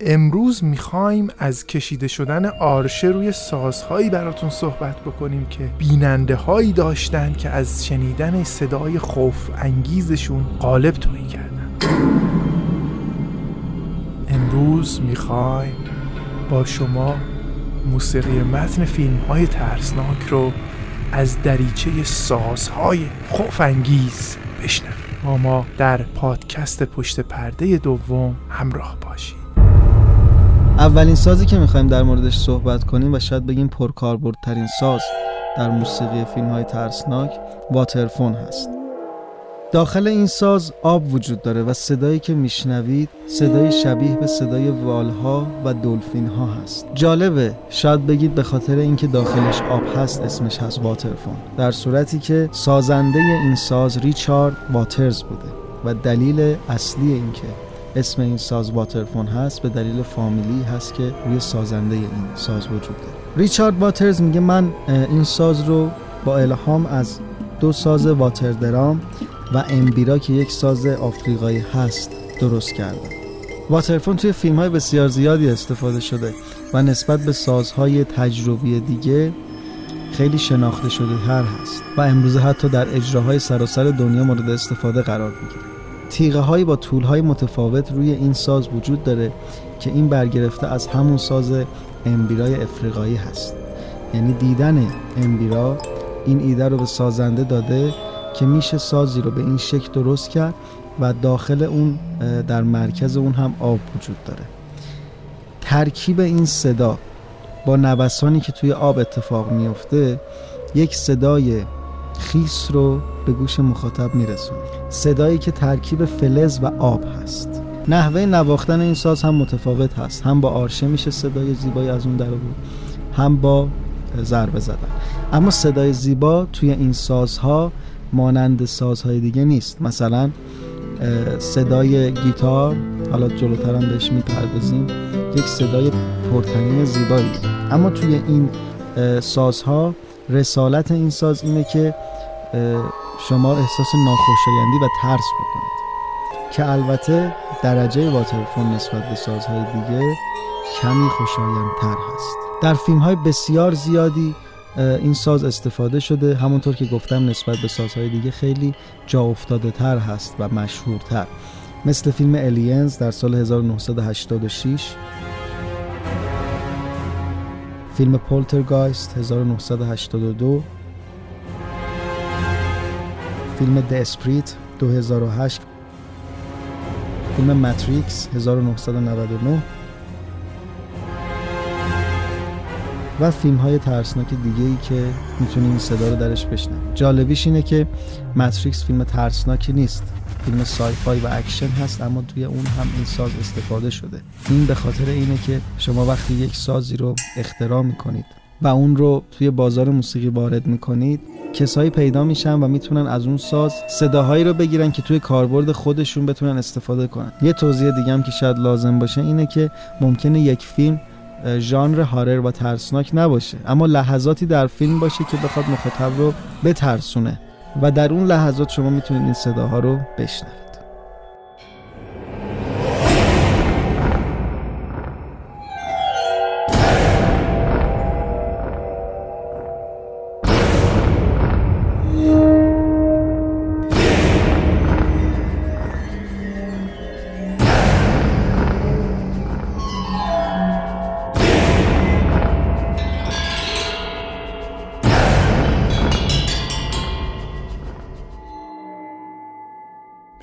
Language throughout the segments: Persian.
امروز می‌خوایم از کشیده شدن آرشه روی سازهایی براتون صحبت بکنیم که بیننده هایی داشتن که از شنیدن صدای خوف انگیزشون قالب تویی کردن. امروز می‌خوایم با شما موسیقی متن فیلم های ترسناک رو از دریچه سازهای خوف انگیز بشنویم. با ما در پادکست پشت پرده دوم همراه باشید. اولین سازی که می‌خوایم در موردش صحبت کنیم و شاید بگیم پرکاربردترین ساز در موسیقی فیلم های ترسناک واترفون هست. داخل این ساز آب وجود داره و صدایی که میشنوید صدای شبیه به صدای والها و دلفین ها هست. جالبه. شاید بگید به خاطر اینکه داخلش آب هست اسمش هست واترفون. در صورتی که سازنده این ساز ریچارد واترز بوده و دلیل اصلی اینکه اسم این ساز واترفون هست به دلیل فامیلی هست که روی سازنده این ساز وجود داره. ریچارد واترز میگه من این ساز رو با الهام از دو ساز واتردرام و امبیرا که یک ساز آفریقایی هست درست کردم. واترفون توی فیلم های بسیار زیادی استفاده شده و نسبت به سازهای تجربی دیگه خیلی شناخته شده هر هست و امروزه حتی در اجراهای سراسر دنیا مورد استفاده قرار می‌گیره. تیغه هایی با طول های متفاوت روی این ساز وجود داره که این برگرفته از همون ساز امبیرای افریقایی هست. یعنی دیدن امبیرا این ایده رو به سازنده داده که میشه سازی رو به این شکل درست کرد و داخل اون در مرکز اون هم آب وجود داره. ترکیب این صدا با نوسانی که توی آب اتفاق میفته یک صدای خیس رو به گوش مخاطب میرسونه صدایی که ترکیب فلز و آب هست. نحوه نواختن این ساز هم متفاوت هست. هم با آرشه میشه صدای زیبایی از اون در بود هم با ضربه زدن. اما صدای زیبا توی این سازها مانند سازهای دیگه نیست. مثلا صدای گیتار حالا جلوتر هم بهش می‌پردازیم یک صدای پرتنین زیبایی. اما توی این سازها رسالت این ساز اینه که شما احساس ناخوشایندی و ترس بکنید که البته درجه واترفون نسبت به سازهای دیگه کمی خوشایندتر هست. در فیلم های بسیار زیادی این ساز استفاده شده. همونطور که گفتم نسبت به سازهای دیگه خیلی جا افتاده تر هست و مشهورتر. مثل فیلم الینز در سال 1986 فیلم Poltergeist 1982 فیلم دسپریت 2008 فیلم ماتریکس 1999 و فیلم های ترسناک دیگه ای که می‌تونی این صدا رو درش بشنوید جالبیش اینه که ماتریکس فیلم ترسناکی نیست. فیلم sci-fi و اکشن هست اما توی اون هم این ساز استفاده شده. این به خاطر اینه که شما وقتی یک سازی رو اختراع می‌کنید و اون رو توی بازار موسیقی وارد می‌کنید. کسایی پیدا میشن و می‌تونن از اون ساز صداهایی رو بگیرن که توی کاربرد خودشون بتونن استفاده کنن. یه توضیح دیگه هم که شاید لازم باشه اینه که ممکنه یک فیلم ژانر هارر و ترسناک نباشه. اما لحظاتی در فیلم باشه که بخواد مخاطب رو بترسونه. و در اون لحظات شما می‌تونید این صداها رو بشنوید.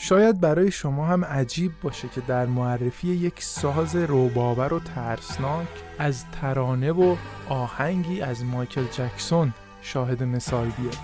شاید برای شما هم عجیب باشه که در معرفی یک ساز روباور و ترسناک از ترانه و آهنگی از مایکل جکسون شاهد مثال بیاد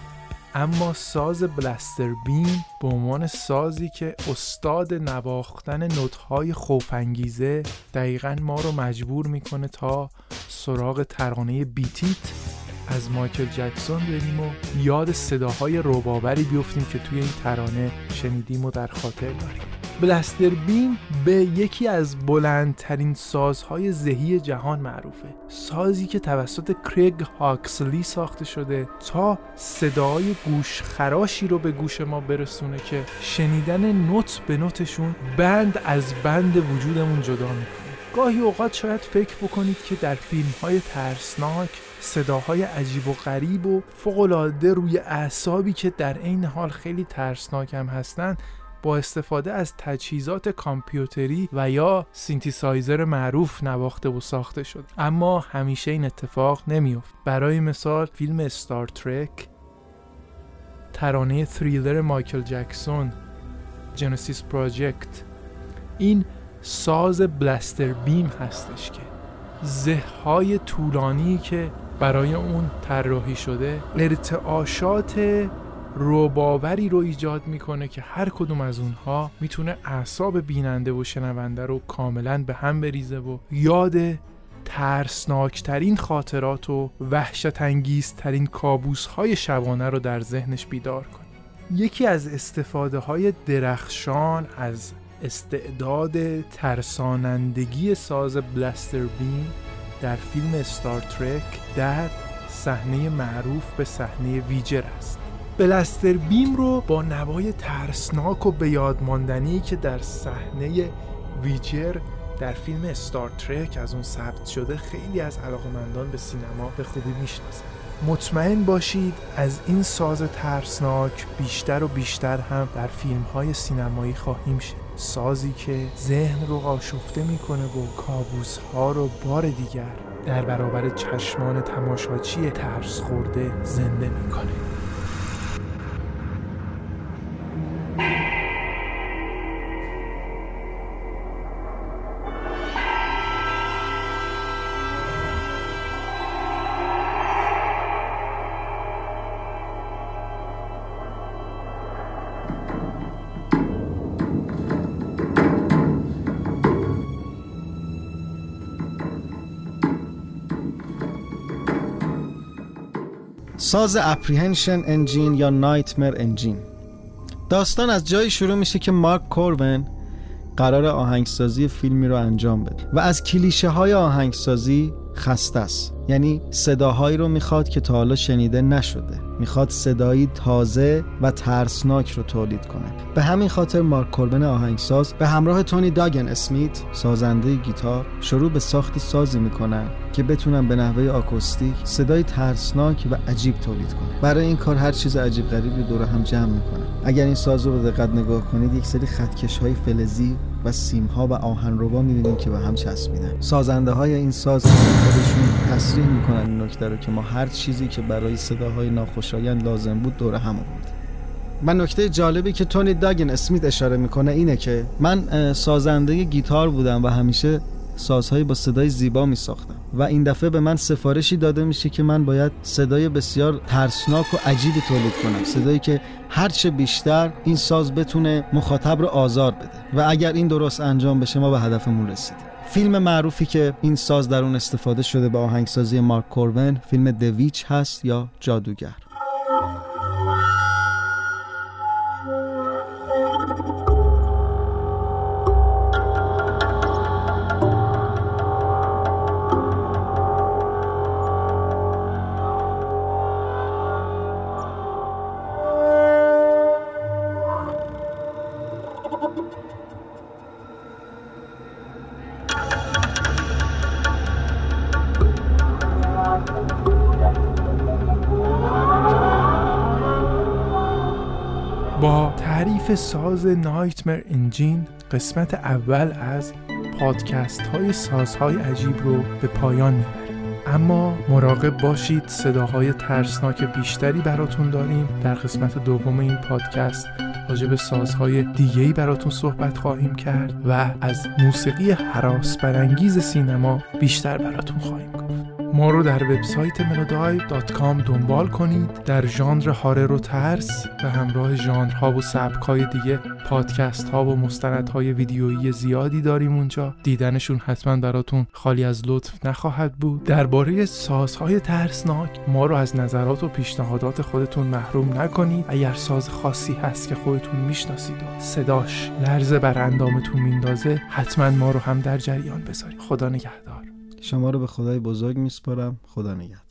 اما ساز بلستر بین به عنوان سازی که استاد نواختن نوتهای خوفانگیزه دقیقا ما رو مجبور می‌کنه تا سراغ ترانه بیتیت از مایکل جکسون بریم و یاد صداهای روباوری بیفتیم که توی این ترانه شنیدیم و در خاطر داریم. بلستر بین به یکی از بلندترین سازهای ذهی جهان معروفه. سازی که توسط کریگ هاکسلی ساخته شده تا صدای گوش خراشی رو به گوش ما برسونه که شنیدن نوت به نوتشون بند از بند وجودمون جدا می‌کنه. گاهی اوقات شاید فکر بکنید که در فیلم های ترسناک صداهای عجیب و غریب و فوقالعاده روی اعصابی که در عین حال خیلی ترسناک هم هستند با استفاده از تجهیزات کامپیوتری و یا سینتیسایزر معروف نواخته و ساخته شد. اما همیشه این اتفاق نمی‌افتاد. برای مثال فیلم Star Trek ترانه تریلر مایکل جکسون Genesis Project این ساز Blaster Beam هستش که زههای طولانی که برای اون طراحی شده ارتعاشات روباوری رو ایجاد می‌کنه که هر کدوم از اونها می‌تونه اعصاب بیننده و شنونده رو کاملا به هم بریزه و یاد ترسناکترین خاطرات و وحشت انگیزترین کابوس های شبانه رو در ذهنش بیدار کنه. یکی از استفاده های درخشان از استعداد ترسانندگی ساز بلستر بین در فیلم ستار ترک در صحنه معروف به صحنه ویجر است. بلستر بیم رو با نوای ترسناک و به ماندنی که در صحنه ویجر در فیلم ستار ترک از اون ثبت شده خیلی از علاقمندان به سینما به خوبی می‌شناسن. مطمئن باشید از این ساز ترسناک بیشتر و بیشتر هم در فیلم های سینمایی خواهیم شد سازی که ذهن رو آشفته می‌کنه و کابوس ها رو بار دیگر در برابر چشمان تماشاچی ترس خورده زنده می‌کنه. ساز اپریهنشن انجین یا نایتمر انجین. داستان از جایی شروع میشه که مارک کورون قرار آهنگسازی فیلمی رو انجام بده و از کلیشه های آهنگسازی خسته است. یعنی صداهایی رو می‌خواد که تا حالا شنیده نشده. می‌خواد صدایی تازه و ترسناک رو تولید کنه. به همین خاطر مارک کوربن آهنگساز به همراه تونی داگن اسمیت سازنده گیتار شروع به ساخت سازی می‌کنن که بتونن به نحوه آکوستیک صدای ترسناک و عجیب تولید کنه. برای این کار هر چیز عجیب غریبی دور هم جمع می‌کنن اگر این ساز رو به دقت نگاه کنید یک سری خطکش های فلزی و سیم ها و آهنربا می‌بینیم که به هم چسبیدن. سازنده های این ساز خودشون تصریح می‌کنن این نکته رو که ما هر چیزی که برای صداهای ناخوشایند لازم بود دور هم آوردیم من نکته جالبی که تونی داگن اسمیت اشاره می‌کنه اینه که من سازنده گیتار بودم و همیشه سازهایی با صدای زیبا می ساختم و این دفعه به من سفارشی داده میشه که من باید صدای بسیار ترسناک و عجیبی تولید کنم. صدایی که هرچه بیشتر این ساز بتونه مخاطب رو آزار بده و اگر این درست انجام بشه ما به هدفمون رسیدیم. فیلم معروفی که این ساز در اون استفاده شده به آهنگسازی مارک کورون فیلم دویچ هست یا جادوگر؟ ساز نایتمر انجین قسمت اول از پادکست های سازهای عجیب رو به پایان می‌بره. اما مراقب باشید صداهای ترسناک بیشتری براتون داریم. در قسمت دوم این پادکست راجع به سازهای دیگهی براتون صحبت خواهیم کرد و از موسیقی حراس برانگیز سینما بیشتر براتون خواهیم گفت. ما رو در وبسایت melodive.com دنبال کنید. در ژانر هارر و ترس به همراه ژانرها و سبکهای دیگه پادکست ها و مستندهای ویدیویی زیادی داریم اونجا. دیدنشون حتما براتون خالی از لطف نخواهد بود. درباره سازهای ترسناک ما رو از نظرات و پیشنهادات خودتون محروم نکنید. اگر ساز خاصی هست که خودتون می‌شناسید و صداش لرزه بر اندامتون میندازه حتما ما رو هم در جریان بذارید. خدا نگهدار. شما رو به خدای بزرگ میسپارم. خدا نگهدار.